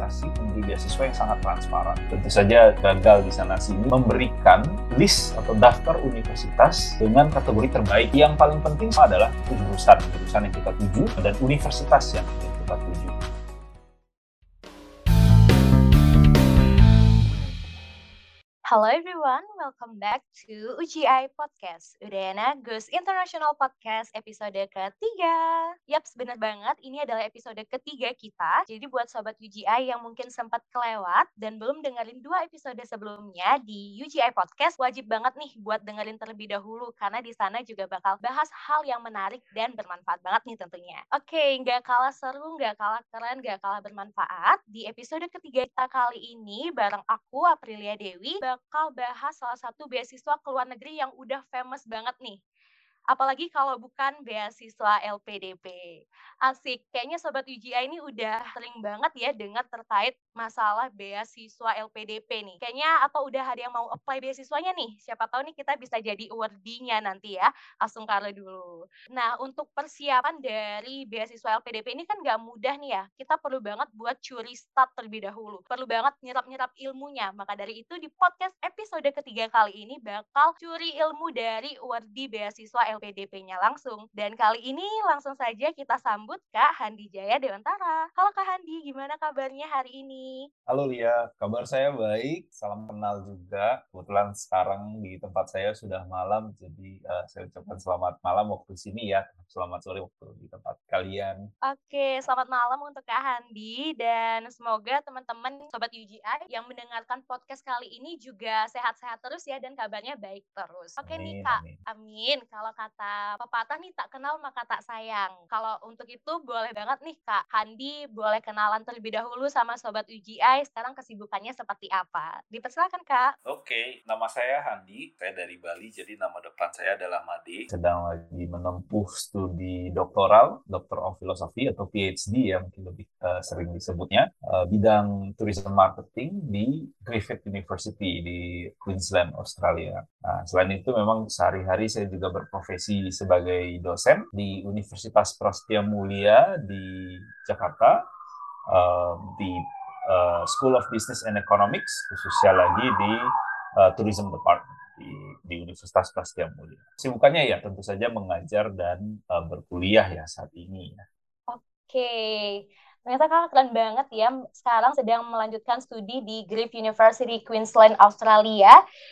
organisasi memberi beasiswa yang sangat transparan. Tentu saja gagal di sana sini memberikan list atau daftar universitas dengan kategori terbaik. Yang paling penting adalah jurusan, jurusan yang kita tuju dan universitas yang kita tuju. Hello everyone, welcome back to UGI Podcast, Udayana Gus International Podcast episode ketiga. Yaps, bener banget, ini adalah episode ketiga kita. Jadi buat sobat UGI yang mungkin sempat kelewat dan belum dengerin dua episode sebelumnya di UGI Podcast, wajib banget nih buat dengerin terlebih dahulu karena di sana juga bakal bahas hal yang menarik dan bermanfaat banget nih tentunya. Oke, nggak kalah seru, nggak kalah keren, nggak kalah bermanfaat. Di episode ketiga kita kali ini bareng aku Aprilia Dewi bahas salah satu beasiswa ke luar negeri yang udah famous banget nih. Apalagi kalau bukan beasiswa LPDP. Asik, kayaknya Sobat UGI ini udah sering banget ya dengar terkait masalah beasiswa LPDP nih. Kayaknya atau udah ada yang mau apply beasiswanya nih. Siapa tahu nih kita bisa jadi awardee-nya nanti ya. Langsung kare dulu. Nah, untuk persiapan dari beasiswa LPDP ini kan nggak mudah nih ya. Kita perlu banget buat curi start terlebih dahulu. Perlu banget nyerap-nyerap ilmunya. Maka dari itu di podcast episode ketiga kali ini bakal curi ilmu dari awardee beasiswa LPDP-nya langsung. Dan kali ini langsung saja kita sambut Kak Handi Jaya Dewantara. Halo Kak Handi, gimana kabarnya hari ini? Halo Lia, kabar saya baik. Salam kenal juga. Kebetulan sekarang di tempat saya sudah malam, jadi uh, saya ucapkan selamat malam waktu sini ya. Selamat sore waktu di tempat kalian. Oke, selamat malam untuk Kak Handi dan semoga teman-teman Sobat UGI yang mendengarkan podcast kali ini juga sehat-sehat terus ya dan kabarnya baik terus. Oke Amin, nih Kak, amin. amin. Kalau kata pepatah nih tak kenal maka tak sayang. Kalau untuk itu boleh banget nih Kak Handi boleh kenalan terlebih dahulu sama Sobat UGI sekarang kesibukannya seperti apa. Dipersilakan Kak. Oke, nama saya Handi. Saya dari Bali, jadi nama depan saya adalah Made. Sedang lagi menempuh studi doktoral, Doctor of Philosophy atau PhD ya mungkin lebih uh, sering disebutnya, uh, bidang tourism marketing di Griffith University di Queensland, Australia. Nah, selain itu memang sehari-hari saya juga berprofesi sebagai dosen di Universitas Prasetya Mulia di Jakarta, uh, di uh, School of Business and Economics, khususnya lagi di uh, Tourism Department di, di Universitas Prasetya Mulia. Sibukannya ya tentu saja mengajar dan uh, berkuliah ya saat ini. Ya. Oke, ternyata kakak keren banget ya. Sekarang sedang melanjutkan studi di Griffith University, Queensland, Australia.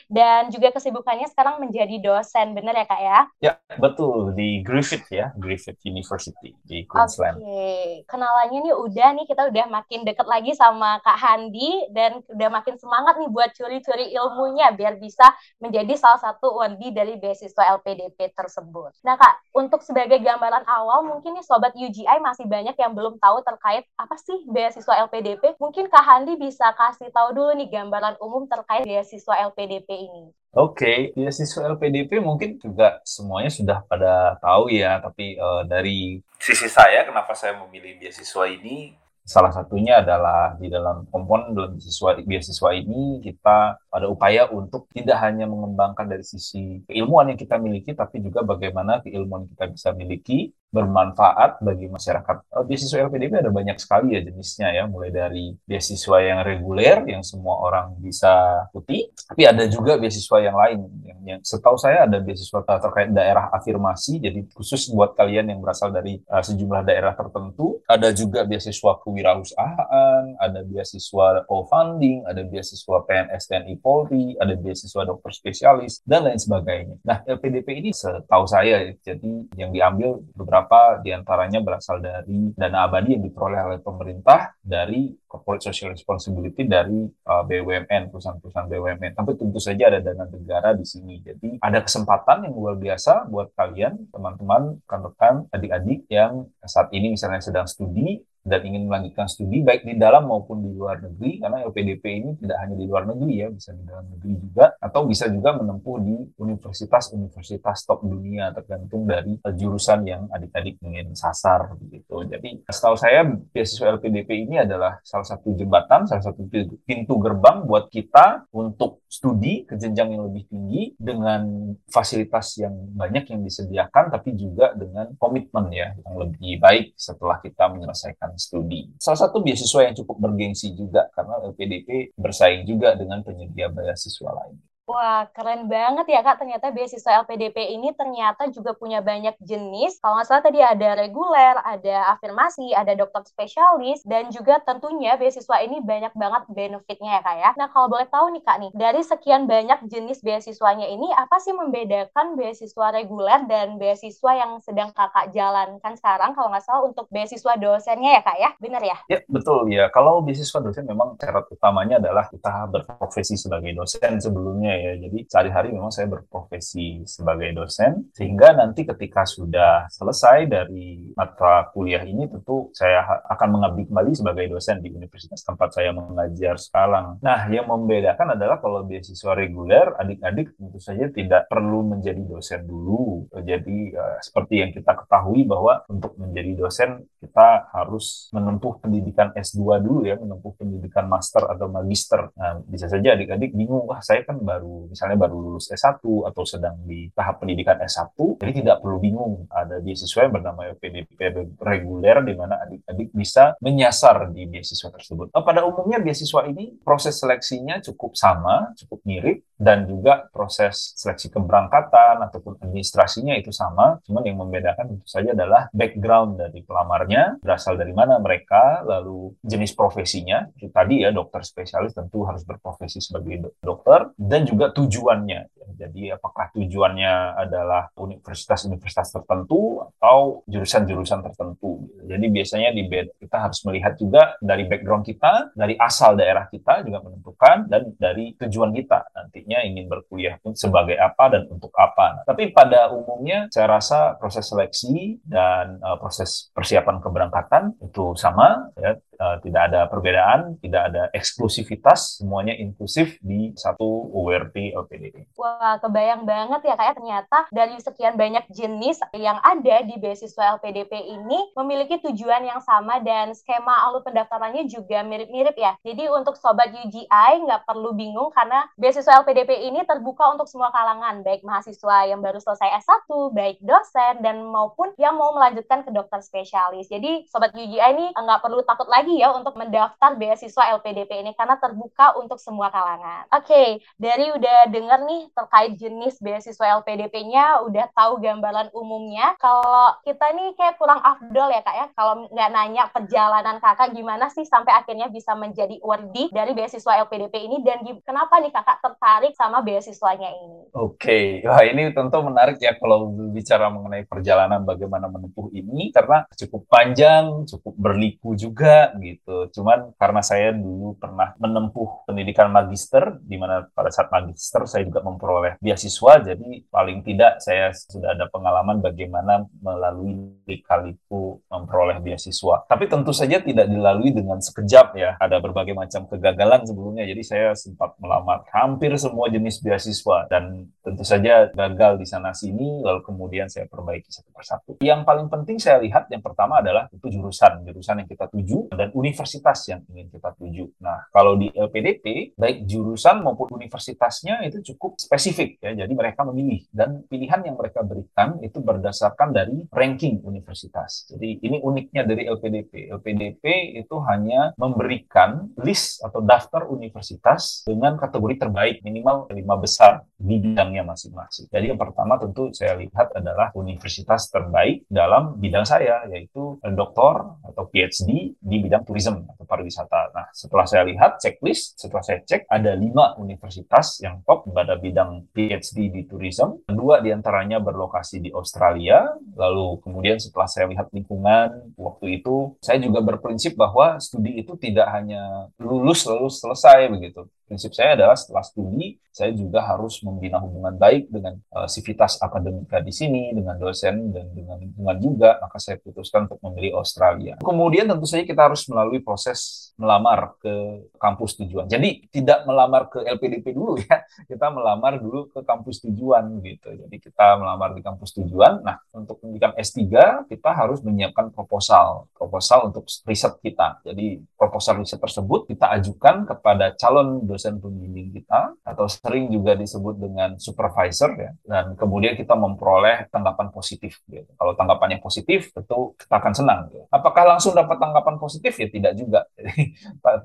Dan juga kesibukannya sekarang menjadi dosen, bener ya kak ya? Ya, betul. Di Griffith ya, Griffith University di Queensland. Oke, kenalannya nih udah nih, kita udah makin deket lagi sama Kak Handi. Dan udah makin semangat nih buat curi-curi ilmunya, biar bisa menjadi salah satu wardi dari beasiswa LPDP tersebut. Nah kak, untuk sebagai gambaran awal, mungkin nih Sobat UGI masih banyak yang belum tahu terkait apa sih beasiswa LPDP? Mungkin Kak Handi bisa kasih tahu dulu nih gambaran umum terkait beasiswa LPDP ini. Oke, beasiswa LPDP mungkin juga semuanya sudah pada tahu ya, tapi uh, dari sisi saya kenapa saya memilih beasiswa ini salah satunya adalah di dalam komponen dalam beasiswa beasiswa ini kita ada upaya untuk tidak hanya mengembangkan dari sisi keilmuan yang kita miliki tapi juga bagaimana keilmuan kita bisa miliki bermanfaat bagi masyarakat. Uh, beasiswa LPDP ada banyak sekali ya jenisnya ya, mulai dari beasiswa yang reguler yang semua orang bisa ikuti, tapi ada juga beasiswa yang lain yang, yang setahu saya ada beasiswa terkait daerah afirmasi, jadi khusus buat kalian yang berasal dari uh, sejumlah daerah tertentu. Ada juga beasiswa kewirausahaan, ada beasiswa co-funding, ada beasiswa PNS TNI Polri, ada beasiswa dokter spesialis dan lain sebagainya. Nah LPDP ini setahu saya jadi yang diambil beberapa di antaranya berasal dari dana abadi yang diperoleh oleh pemerintah dari corporate social responsibility dari uh, BUMN, perusahaan-perusahaan BUMN. Tapi tentu saja ada dana negara di sini. Jadi ada kesempatan yang luar biasa buat kalian, teman-teman, rekan-rekan, adik-adik yang saat ini misalnya sedang studi dan ingin melanjutkan studi baik di dalam maupun di luar negeri karena LPDP ini tidak hanya di luar negeri ya bisa di dalam negeri juga atau bisa juga menempuh di universitas-universitas top dunia tergantung dari jurusan yang adik-adik ingin sasar begitu. Jadi setahu saya beasiswa LPDP ini adalah salah satu jembatan, salah satu pintu gerbang buat kita untuk studi ke jenjang yang lebih tinggi dengan fasilitas yang banyak yang disediakan tapi juga dengan komitmen ya yang lebih baik setelah kita menyelesaikan studi. Salah satu beasiswa yang cukup bergengsi juga karena LPDP bersaing juga dengan penyedia beasiswa lain. Wah, keren banget ya Kak. Ternyata beasiswa LPDP ini ternyata juga punya banyak jenis. Kalau nggak salah tadi ada reguler, ada afirmasi, ada dokter spesialis, dan juga tentunya beasiswa ini banyak banget benefitnya ya Kak ya. Nah, kalau boleh tahu nih Kak nih, dari sekian banyak jenis beasiswanya ini, apa sih membedakan beasiswa reguler dan beasiswa yang sedang Kakak jalankan sekarang? Kalau nggak salah untuk beasiswa dosennya ya Kak ya? Benar ya? Ya, betul ya. Kalau beasiswa dosen memang syarat utamanya adalah kita berprofesi sebagai dosen sebelumnya ya. Jadi sehari-hari memang saya berprofesi sebagai dosen sehingga nanti ketika sudah selesai dari mata kuliah ini tentu saya akan mengabdi kembali sebagai dosen di universitas tempat saya mengajar sekarang. Nah, yang membedakan adalah kalau beasiswa reguler adik-adik tentu saja tidak perlu menjadi dosen dulu. Jadi uh, seperti yang kita ketahui bahwa untuk menjadi dosen kita harus menempuh pendidikan S2 dulu ya, menempuh pendidikan master atau magister. Nah, bisa saja adik-adik bingung, wah saya kan baru misalnya misalnya baru lulus S1 atau sedang di tahap pendidikan S1, jadi tidak perlu bingung. Ada beasiswa yang bernama PDP reguler di mana adik-adik bisa menyasar di beasiswa tersebut. Nah, pada umumnya beasiswa ini proses seleksinya cukup sama, cukup mirip, dan juga proses seleksi keberangkatan ataupun administrasinya itu sama, cuman yang membedakan tentu saja adalah background dari pelamarnya, berasal dari mana mereka, lalu jenis profesinya, itu tadi ya dokter spesialis tentu harus berprofesi sebagai dokter, dan juga tujuannya. Jadi apakah tujuannya adalah universitas-universitas tertentu atau jurusan-jurusan tertentu. Jadi biasanya di kita harus melihat juga dari background kita, dari asal daerah kita juga menentukan, dan dari tujuan kita nanti nantinya ingin berkuliah pun sebagai apa dan untuk apa. Tapi pada umumnya saya rasa proses seleksi dan uh, proses persiapan keberangkatan itu sama ya uh, tidak ada perbedaan, tidak ada eksklusivitas, semuanya inklusif di satu URT LPDP. Wah, kebayang banget ya kayak ya, ternyata dari sekian banyak jenis yang ada di beasiswa LPDP ini memiliki tujuan yang sama dan skema alur pendaftarannya juga mirip-mirip ya. Jadi untuk sobat UGI nggak perlu bingung karena beasiswa LPDP ini terbuka untuk semua kalangan, baik mahasiswa yang baru selesai S1, baik dosen dan maupun yang mau melanjutkan ke dokter spesialis. Jadi sobat UGI ini nggak perlu takut lagi ya untuk mendaftar beasiswa LPDP ini karena terbuka untuk semua kalangan. Oke, okay, dari udah denger nih terkait jenis beasiswa LPDP-nya, udah tahu gambaran umumnya. Kalau kita nih kayak kurang afdol ya kak ya, kalau nggak nanya perjalanan kakak gimana sih sampai akhirnya bisa menjadi worthy dari beasiswa LPDP ini dan kenapa nih kakak tertarik sama beasiswanya ini? Oke, okay. wah ini tentu menarik ya kalau bicara mengenai perjalanan bagaimana menempuh ini karena cukup panjang, cukup berliku juga gitu. Cuman karena saya dulu pernah menempuh pendidikan magister, di mana pada saat magister saya juga memperoleh beasiswa, jadi paling tidak saya sudah ada pengalaman bagaimana melalui kaliku memperoleh beasiswa. Tapi tentu saja tidak dilalui dengan sekejap ya. Ada berbagai macam kegagalan sebelumnya, jadi saya sempat melamar hampir semua jenis beasiswa dan tentu saja gagal di sana sini, lalu kemudian saya perbaiki satu persatu. Yang paling penting saya lihat yang pertama adalah itu jurusan, jurusan yang kita tuju dan universitas yang ingin kita tuju. Nah, kalau di LPDP, baik jurusan maupun universitasnya itu cukup spesifik ya. Jadi mereka memilih dan pilihan yang mereka berikan itu berdasarkan dari ranking universitas. Jadi ini uniknya dari LPDP. LPDP itu hanya memberikan list atau daftar universitas dengan kategori terbaik minimal lima besar di bidangnya masing-masing. Jadi yang pertama tentu saya lihat adalah universitas terbaik dalam bidang saya yaitu doktor atau PhD di bidang bidang tourism atau pariwisata. Nah, setelah saya lihat checklist, setelah saya cek ada lima universitas yang top pada bidang PhD di tourism. Dua di antaranya berlokasi di Australia. Lalu kemudian setelah saya lihat lingkungan waktu itu, saya juga berprinsip bahwa studi itu tidak hanya lulus lalu selesai begitu prinsip saya adalah setelah studi saya juga harus membina hubungan baik dengan uh, sivitas akademika di sini dengan dosen dan dengan lingkungan juga maka saya putuskan untuk memilih Australia kemudian tentu saja kita harus melalui proses melamar ke kampus tujuan. Jadi tidak melamar ke LPDP dulu ya, kita melamar dulu ke kampus tujuan gitu. Jadi kita melamar di kampus tujuan. Nah, untuk pendidikan S3 kita harus menyiapkan proposal, proposal untuk riset kita. Jadi proposal riset tersebut kita ajukan kepada calon dosen pembimbing kita atau sering juga disebut dengan supervisor ya. Dan kemudian kita memperoleh tanggapan positif gitu. Kalau tanggapannya positif, tentu kita akan senang. Gitu. Apakah langsung dapat tanggapan positif ya tidak juga. Jadi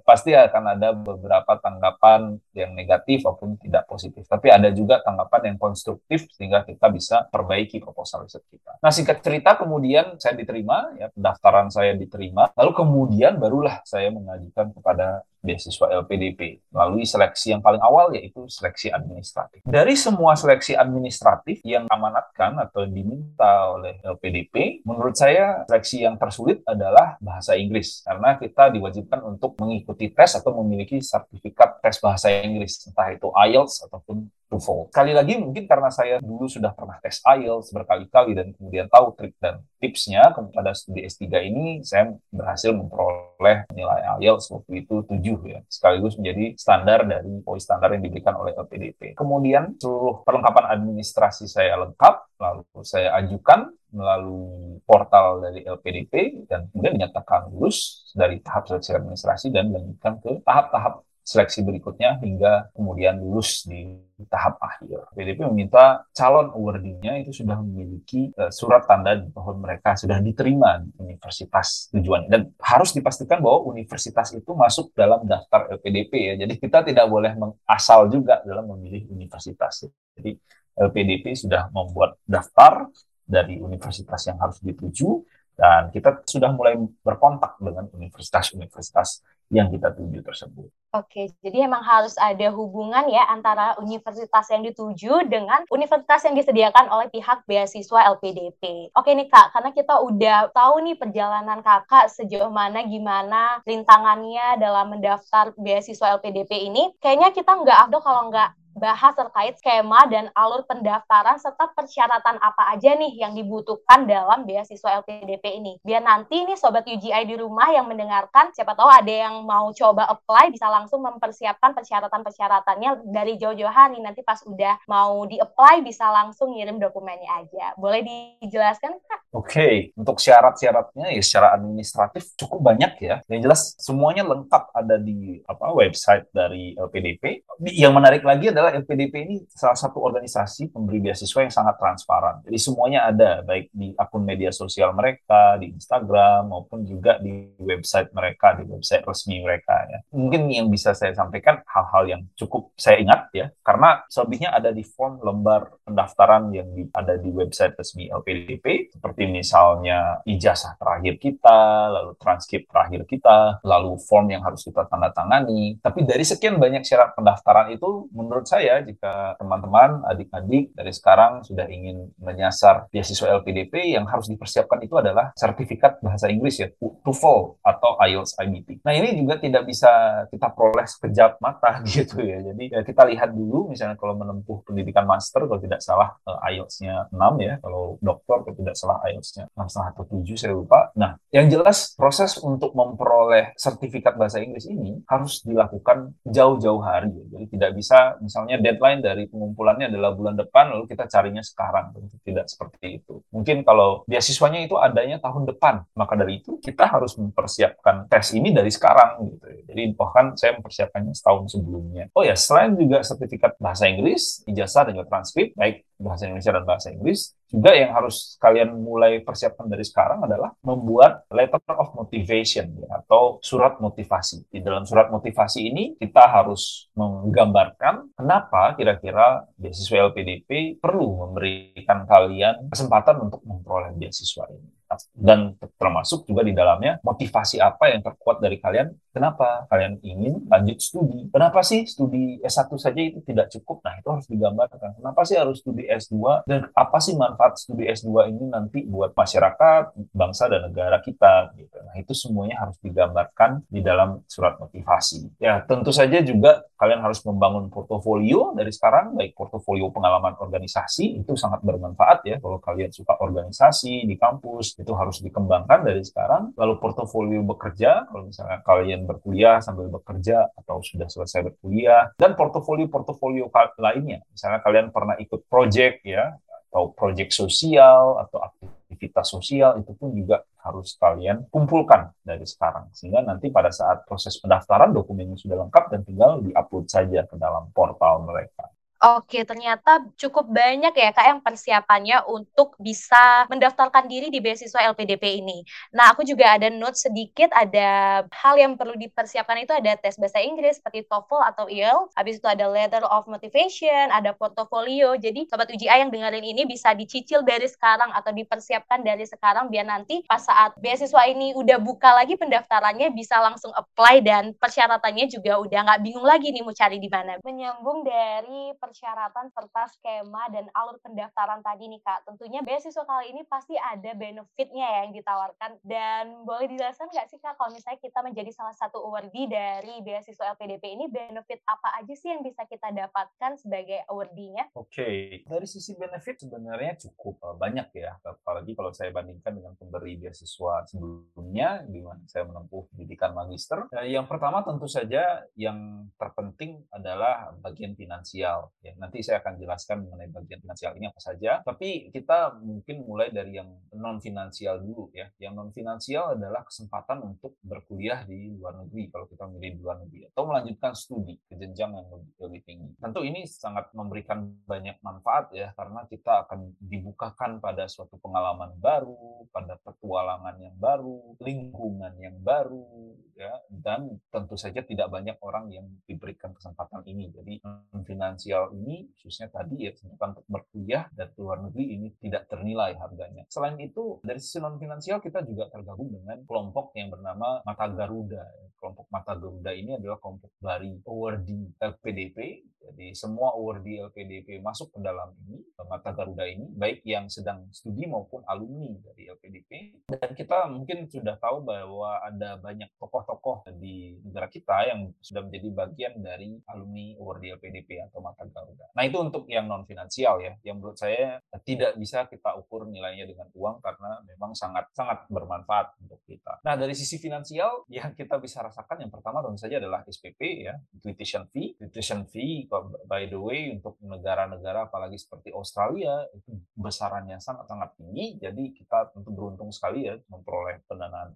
pasti akan ada beberapa tanggapan yang negatif maupun tidak positif. Tapi ada juga tanggapan yang konstruktif sehingga kita bisa perbaiki proposal riset kita. Nah singkat cerita kemudian saya diterima, ya pendaftaran saya diterima, lalu kemudian barulah saya mengajukan kepada beasiswa LPDP melalui seleksi yang paling awal yaitu seleksi administratif. Dari semua seleksi administratif yang amanatkan atau diminta oleh LPDP, menurut saya seleksi yang tersulit adalah bahasa Inggris karena kita diwajibkan untuk mengikuti tes atau memiliki sertifikat tes bahasa Inggris, entah itu IELTS ataupun TOEFL. Sekali lagi mungkin karena saya dulu sudah pernah tes IELTS berkali-kali dan kemudian tahu trik dan tipsnya kepada studi S3 ini saya berhasil memperoleh nilai IELTS waktu itu 7 ya, sekaligus menjadi standar dari poin standar yang diberikan oleh LPDP. Kemudian seluruh perlengkapan administrasi saya lengkap, lalu saya ajukan melalui portal dari LPDP dan kemudian dinyatakan lulus dari tahap seleksi administrasi dan dilanjutkan ke tahap-tahap seleksi berikutnya hingga kemudian lulus di tahap akhir. PDP meminta calon awardee-nya itu sudah memiliki uh, surat tanda bahwa mereka sudah diterima di universitas tujuannya dan harus dipastikan bahwa universitas itu masuk dalam daftar LPDP ya. Jadi kita tidak boleh asal juga dalam memilih universitas. Jadi LPDP sudah membuat daftar dari universitas yang harus dituju dan kita sudah mulai berkontak dengan universitas-universitas yang kita tuju tersebut. Oke, jadi emang harus ada hubungan ya antara universitas yang dituju dengan universitas yang disediakan oleh pihak beasiswa LPDP. Oke nih Kak, karena kita udah tahu nih perjalanan Kakak sejauh mana gimana rintangannya dalam mendaftar beasiswa LPDP ini, kayaknya kita nggak afdol kalau nggak bahas terkait skema dan alur pendaftaran serta persyaratan apa aja nih yang dibutuhkan dalam beasiswa LPDP ini. Biar nanti nih sobat UGI di rumah yang mendengarkan, siapa tahu ada yang mau coba apply bisa langsung mempersiapkan persyaratan-persyaratannya dari jauh-jauh hari. Nanti pas udah mau di-apply bisa langsung ngirim dokumennya aja. Boleh dijelaskan Kak? Oke, okay. untuk syarat-syaratnya ya secara administratif cukup banyak ya. Yang jelas semuanya lengkap ada di apa website dari LPDP. Yang menarik lagi adalah LPDP ini salah satu organisasi pemberi beasiswa yang sangat transparan. Jadi semuanya ada baik di akun media sosial mereka, di Instagram maupun juga di website mereka, di website resmi mereka ya. Mungkin yang bisa saya sampaikan hal-hal yang cukup saya ingat ya karena selebihnya ada di form lembar pendaftaran yang ada di website resmi LPDP seperti misalnya ijazah terakhir kita, lalu transkrip terakhir kita, lalu form yang harus kita tanda tangani. Tapi dari sekian banyak syarat pendaftaran itu, menurut jika teman-teman, adik-adik dari sekarang sudah ingin menyasar beasiswa LPDP, yang harus dipersiapkan itu adalah sertifikat bahasa Inggris ya, TOEFL atau IELTS IBT. Nah ini juga tidak bisa kita peroleh sekejap mata gitu ya. Jadi ya, kita lihat dulu misalnya kalau menempuh pendidikan master, kalau tidak salah eh, IELTS-nya 6 ya, kalau doktor kalau tidak salah IELTS-nya 6,5 atau 7 saya lupa. Nah, yang jelas proses untuk memperoleh sertifikat bahasa Inggris ini harus dilakukan jauh-jauh hari. Jadi tidak bisa misalnya deadline dari pengumpulannya adalah bulan depan lalu kita carinya sekarang. Tentu tidak seperti itu. Mungkin kalau beasiswanya itu adanya tahun depan, maka dari itu kita harus mempersiapkan tes ini dari sekarang gitu. Jadi bahkan saya mempersiapkannya setahun sebelumnya. Oh ya, selain juga sertifikat bahasa Inggris, ijazah dan juga transkrip baik bahasa Indonesia dan bahasa Inggris, juga yang harus kalian mulai persiapkan dari sekarang adalah membuat letter of motivation ya, atau surat motivasi. Di dalam surat motivasi ini kita harus menggambarkan kenapa kira-kira beasiswa LPDP perlu memberikan kalian kesempatan untuk memperoleh beasiswa ini dan termasuk juga di dalamnya motivasi apa yang terkuat dari kalian? Kenapa kalian ingin lanjut studi? Kenapa sih studi S1 saja itu tidak cukup? Nah itu harus digambarkan. Kenapa sih harus studi S2 dan apa sih manfaat studi S2 ini nanti buat masyarakat bangsa dan negara kita? Gitu. Nah itu semuanya harus digambarkan di dalam surat motivasi. Ya tentu saja juga kalian harus membangun portofolio dari sekarang, baik portofolio pengalaman organisasi, itu sangat bermanfaat ya. Kalau kalian suka organisasi di kampus, itu harus dikembangkan dari sekarang. Lalu portofolio bekerja, kalau misalnya kalian berkuliah sambil bekerja atau sudah selesai berkuliah, dan portofolio-portofolio lainnya. Misalnya kalian pernah ikut project ya, atau project sosial, atau aktivitas sosial, itu pun juga harus kalian kumpulkan dari sekarang. Sehingga nanti pada saat proses pendaftaran dokumennya sudah lengkap dan tinggal diupload saja ke dalam portal mereka. Oke, ternyata cukup banyak ya Kak yang persiapannya untuk bisa mendaftarkan diri di beasiswa LPDP ini. Nah, aku juga ada note sedikit, ada hal yang perlu dipersiapkan itu ada tes bahasa Inggris seperti TOEFL atau IELTS, habis itu ada letter of motivation, ada portofolio. Jadi, Sobat UJI yang dengerin ini bisa dicicil dari sekarang atau dipersiapkan dari sekarang biar nanti pas saat beasiswa ini udah buka lagi pendaftarannya bisa langsung apply dan persyaratannya juga udah nggak bingung lagi nih mau cari di mana. Menyambung dari persyaratan serta skema dan alur pendaftaran tadi nih Kak. Tentunya beasiswa kali ini pasti ada benefitnya ya yang ditawarkan. Dan boleh dijelaskan nggak sih Kak kalau misalnya kita menjadi salah satu awardee dari beasiswa LPDP ini, benefit apa aja sih yang bisa kita dapatkan sebagai awardee-nya? Oke, okay. dari sisi benefit sebenarnya cukup uh, banyak ya. Apalagi kalau saya bandingkan dengan pemberi beasiswa sebelumnya, di mana saya menempuh pendidikan magister. Uh, yang pertama tentu saja yang terpenting adalah bagian finansial Ya, nanti saya akan jelaskan mengenai bagian finansial ini apa saja. Tapi kita mungkin mulai dari yang non finansial dulu ya. Yang non finansial adalah kesempatan untuk berkuliah di luar negeri kalau kita memilih di luar negeri atau melanjutkan studi ke jenjang yang lebih, lebih tinggi. Tentu ini sangat memberikan banyak manfaat ya karena kita akan dibukakan pada suatu pengalaman baru, pada petualangan yang baru, lingkungan yang baru ya dan tentu saja tidak banyak orang yang diberikan kesempatan ini. Jadi non finansial ini khususnya tadi ya kesempatan untuk berkuliah dan luar negeri ini tidak ternilai harganya. Selain itu dari sisi non finansial kita juga tergabung dengan kelompok yang bernama Mata Garuda. Kelompok Mata Garuda ini adalah kelompok dari awardee LPDP. Jadi semua awardee LPDP masuk ke dalam ini Mata Garuda ini baik yang sedang studi maupun alumni dari LPDP. Dan kita mungkin sudah tahu bahwa ada banyak tokoh-tokoh di negara kita yang sudah menjadi bagian dari alumni awardee LPDP atau Mata Garuda. Nah itu untuk yang non finansial ya, yang menurut saya tidak bisa kita ukur nilainya dengan uang karena memang sangat sangat bermanfaat untuk kita. Nah dari sisi finansial yang kita bisa rasakan yang pertama tentu saja adalah SPP ya, tuition fee. Tuition fee by the way untuk negara-negara apalagi seperti Australia itu besarannya sangat-sangat tinggi, jadi kita tentu beruntung sekali ya memperoleh pendanaan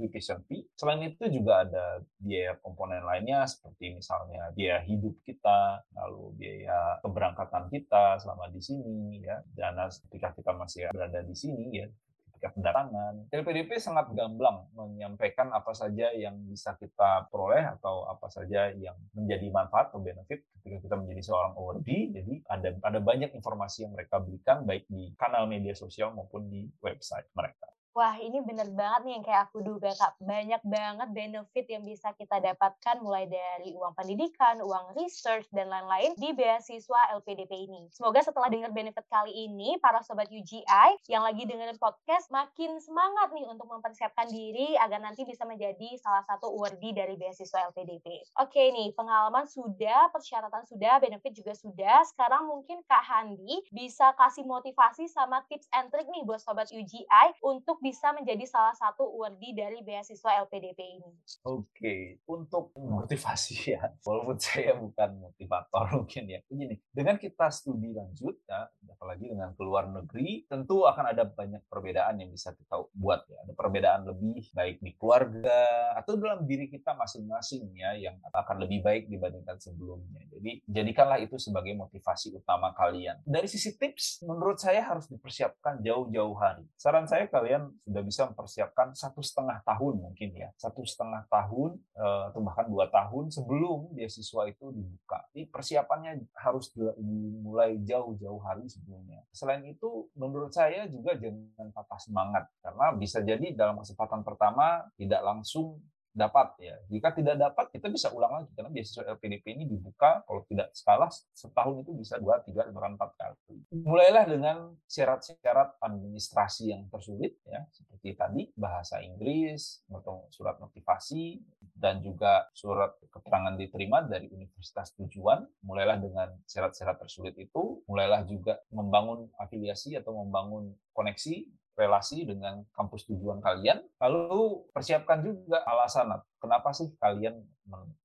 tuition fee. Selain itu juga ada biaya komponen lainnya seperti misalnya biaya hidup kita, lalu biaya biaya keberangkatan kita selama di sini ya dana ketika kita masih berada di sini ya ketika pendatangan. LPDP sangat gamblang menyampaikan apa saja yang bisa kita peroleh atau apa saja yang menjadi manfaat atau benefit ketika kita menjadi seorang awardee. Jadi ada ada banyak informasi yang mereka berikan baik di kanal media sosial maupun di website mereka. Wah, ini bener banget nih yang kayak aku duga, Kak. Banyak banget benefit yang bisa kita dapatkan mulai dari uang pendidikan, uang research, dan lain-lain di beasiswa LPDP ini. Semoga setelah dengar benefit kali ini, para Sobat UGI yang lagi dengerin podcast makin semangat nih untuk mempersiapkan diri agar nanti bisa menjadi salah satu awardee dari beasiswa LPDP. Oke nih, pengalaman sudah, persyaratan sudah, benefit juga sudah. Sekarang mungkin Kak Handi bisa kasih motivasi sama tips and trick nih buat Sobat UGI untuk bisa menjadi salah satu awardee dari beasiswa LPDP ini? Oke, okay. untuk motivasi ya, walaupun saya bukan motivator mungkin ya. Begini, dengan kita studi lanjut ya, apalagi dengan keluar negeri, tentu akan ada banyak perbedaan yang bisa kita buat ya. Ada perbedaan lebih baik di keluarga atau dalam diri kita masing-masing ya yang akan lebih baik dibandingkan sebelumnya. Jadi jadikanlah itu sebagai motivasi utama kalian. Dari sisi tips, menurut saya harus dipersiapkan jauh-jauh hari. Saran saya kalian sudah bisa mempersiapkan satu setengah tahun mungkin ya satu setengah tahun eh, atau bahkan dua tahun sebelum beasiswa itu dibuka. Jadi persiapannya harus dimulai jauh-jauh hari sebelumnya. Selain itu, menurut saya juga jangan patah semangat karena bisa jadi dalam kesempatan pertama tidak langsung dapat ya. Jika tidak dapat, kita bisa ulang lagi karena beasiswa LPDP ini dibuka kalau tidak skala setahun itu bisa dua, tiga, bahkan empat kali. Mulailah dengan syarat-syarat administrasi yang tersulit ya, seperti tadi bahasa Inggris, atau surat motivasi dan juga surat keterangan diterima dari universitas tujuan, mulailah dengan syarat-syarat tersulit itu, mulailah juga membangun afiliasi atau membangun koneksi relasi dengan kampus tujuan kalian, lalu persiapkan juga alasan kenapa sih kalian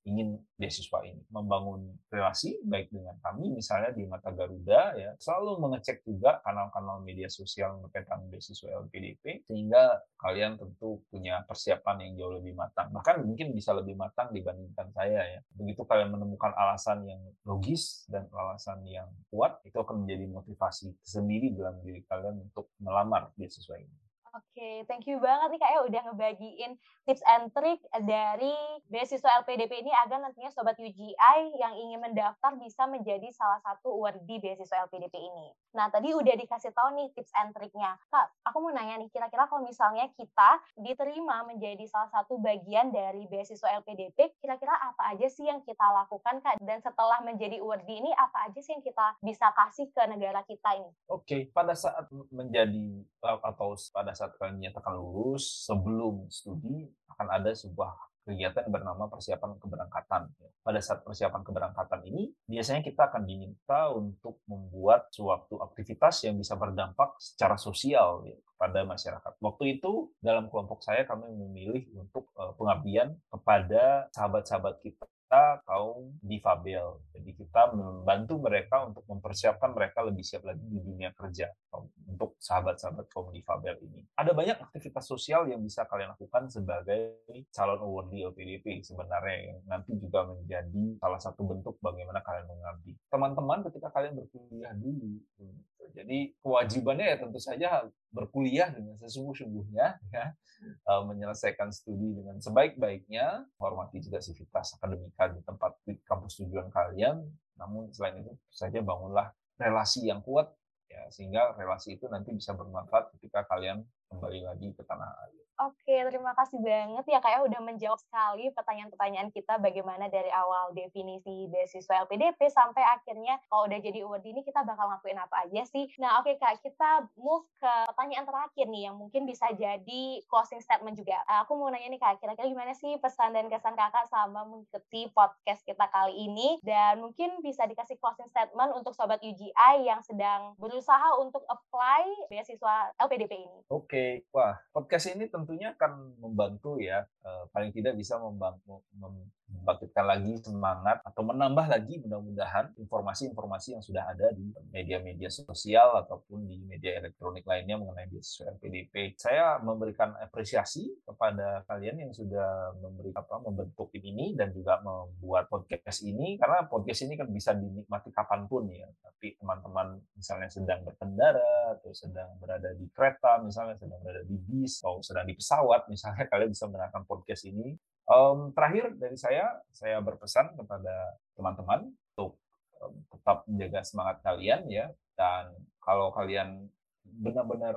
ingin beasiswa ini. Membangun relasi baik dengan kami, misalnya di Mata Garuda, ya selalu mengecek juga kanal-kanal media sosial tentang beasiswa LPDP, sehingga kalian tentu punya persiapan yang jauh lebih matang. Bahkan mungkin bisa lebih matang dibandingkan saya ya. Begitu kalian menemukan alasan yang logis dan alasan yang kuat, itu akan menjadi motivasi sendiri dalam diri kalian untuk melamar beasiswa ini. Oke, thank you banget nih Kak ya udah ngebagiin tips and trick dari beasiswa LPDP ini agar nantinya Sobat UGI yang ingin mendaftar bisa menjadi salah satu awardee beasiswa LPDP ini. Nah, tadi udah dikasih tahu nih tips and triknya. Kak, aku mau nanya nih, kira-kira kalau misalnya kita diterima menjadi salah satu bagian dari beasiswa LPDP, kira-kira apa aja sih yang kita lakukan Kak? Dan setelah menjadi awardee ini, apa aja sih yang kita bisa kasih ke negara kita ini? Oke, pada saat menjadi atau pada saat kalian dinyatakan lulus, sebelum studi akan ada sebuah kegiatan bernama persiapan keberangkatan. Pada saat persiapan keberangkatan ini, biasanya kita akan diminta untuk membuat suatu aktivitas yang bisa berdampak secara sosial ya, kepada masyarakat. Waktu itu, dalam kelompok saya, kami memilih untuk uh, pengabdian kepada sahabat-sahabat kita kita kaum difabel. Jadi kita membantu mereka untuk mempersiapkan mereka lebih siap lagi di dunia kerja untuk sahabat-sahabat kaum difabel ini. Ada banyak aktivitas sosial yang bisa kalian lakukan sebagai calon awardee LPDP sebenarnya yang nanti juga menjadi salah satu bentuk bagaimana kalian mengabdi. Teman-teman ketika kalian berkuliah dulu, jadi kewajibannya ya tentu saja berkuliah dengan sesungguh-sungguhnya, ya, eh, menyelesaikan studi dengan sebaik-baiknya, hormati juga sivitas akademika di tempat di kampus tujuan kalian. Namun selain itu saja bangunlah relasi yang kuat, ya sehingga relasi itu nanti bisa bermanfaat ketika kalian kembali lagi ke tanah air. Oke, terima kasih banget ya Kak ya udah menjawab sekali pertanyaan-pertanyaan kita bagaimana dari awal definisi beasiswa LPDP sampai akhirnya kalau udah jadi award ini kita bakal ngakuin apa aja sih. Nah oke Kak, kita move ke pertanyaan terakhir nih yang mungkin bisa jadi closing statement juga. Aku mau nanya nih Kak, kira-kira gimana sih pesan dan kesan Kakak sama mengikuti podcast kita kali ini dan mungkin bisa dikasih closing statement untuk Sobat UGI yang sedang berusaha untuk apply beasiswa LPDP ini. Oke, wah podcast ini tentu tentunya akan membantu ya, uh, paling tidak bisa membantu, membangkitkan lagi semangat atau menambah lagi mudah-mudahan informasi-informasi yang sudah ada di media-media sosial ataupun di media elektronik lainnya mengenai beasiswa LPDP. Saya memberikan apresiasi kepada kalian yang sudah memberi apa membentuk tim ini dan juga membuat podcast ini karena podcast ini kan bisa dinikmati kapan pun ya. Tapi teman-teman misalnya sedang berkendara atau sedang berada di kereta misalnya sedang berada di bis atau sedang di pesawat, misalnya kalian bisa mendengarkan podcast ini. Um, terakhir dari saya, saya berpesan kepada teman-teman untuk um, tetap menjaga semangat kalian ya, dan kalau kalian benar-benar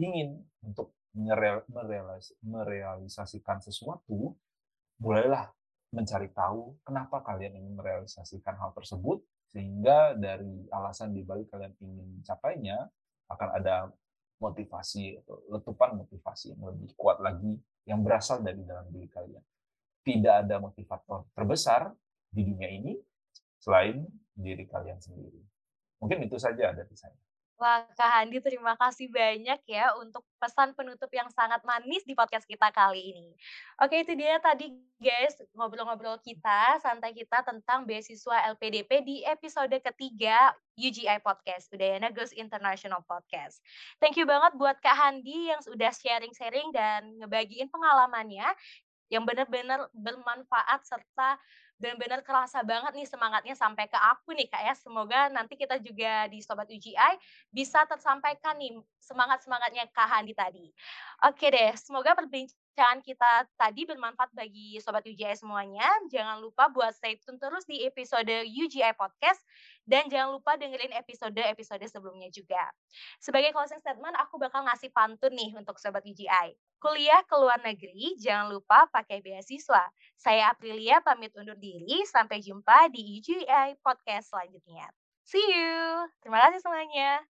ingin untuk merealis merealisasikan sesuatu, bolehlah mencari tahu kenapa kalian ingin merealisasikan hal tersebut, sehingga dari alasan di balik kalian ingin mencapainya, akan ada motivasi letupan motivasi yang lebih kuat lagi yang berasal dari dalam diri kalian. Tidak ada motivator terbesar di dunia ini selain diri kalian sendiri. Mungkin itu saja dari saya. Wah, Kak Handi terima kasih banyak ya untuk pesan penutup yang sangat manis di podcast kita kali ini. Oke, itu dia tadi guys ngobrol-ngobrol kita, santai kita tentang beasiswa LPDP di episode ketiga UGI Podcast, Udayana Girls International Podcast. Thank you banget buat Kak Handi yang sudah sharing-sharing dan ngebagiin pengalamannya yang benar-benar bermanfaat serta benar-benar kerasa banget nih semangatnya sampai ke aku nih Kak ya. Semoga nanti kita juga di Sobat UGI bisa tersampaikan nih semangat-semangatnya Kak Handi tadi. Oke deh, semoga perbincangan kita tadi bermanfaat bagi Sobat UGI semuanya. Jangan lupa buat stay tune terus di episode UGI Podcast dan jangan lupa dengerin episode-episode sebelumnya juga. Sebagai closing statement, aku bakal ngasih pantun nih untuk Sobat UGI. Kuliah ke luar negeri, jangan lupa pakai beasiswa. Saya Aprilia pamit undur diri, sampai jumpa di UGI Podcast selanjutnya. See you! Terima kasih semuanya.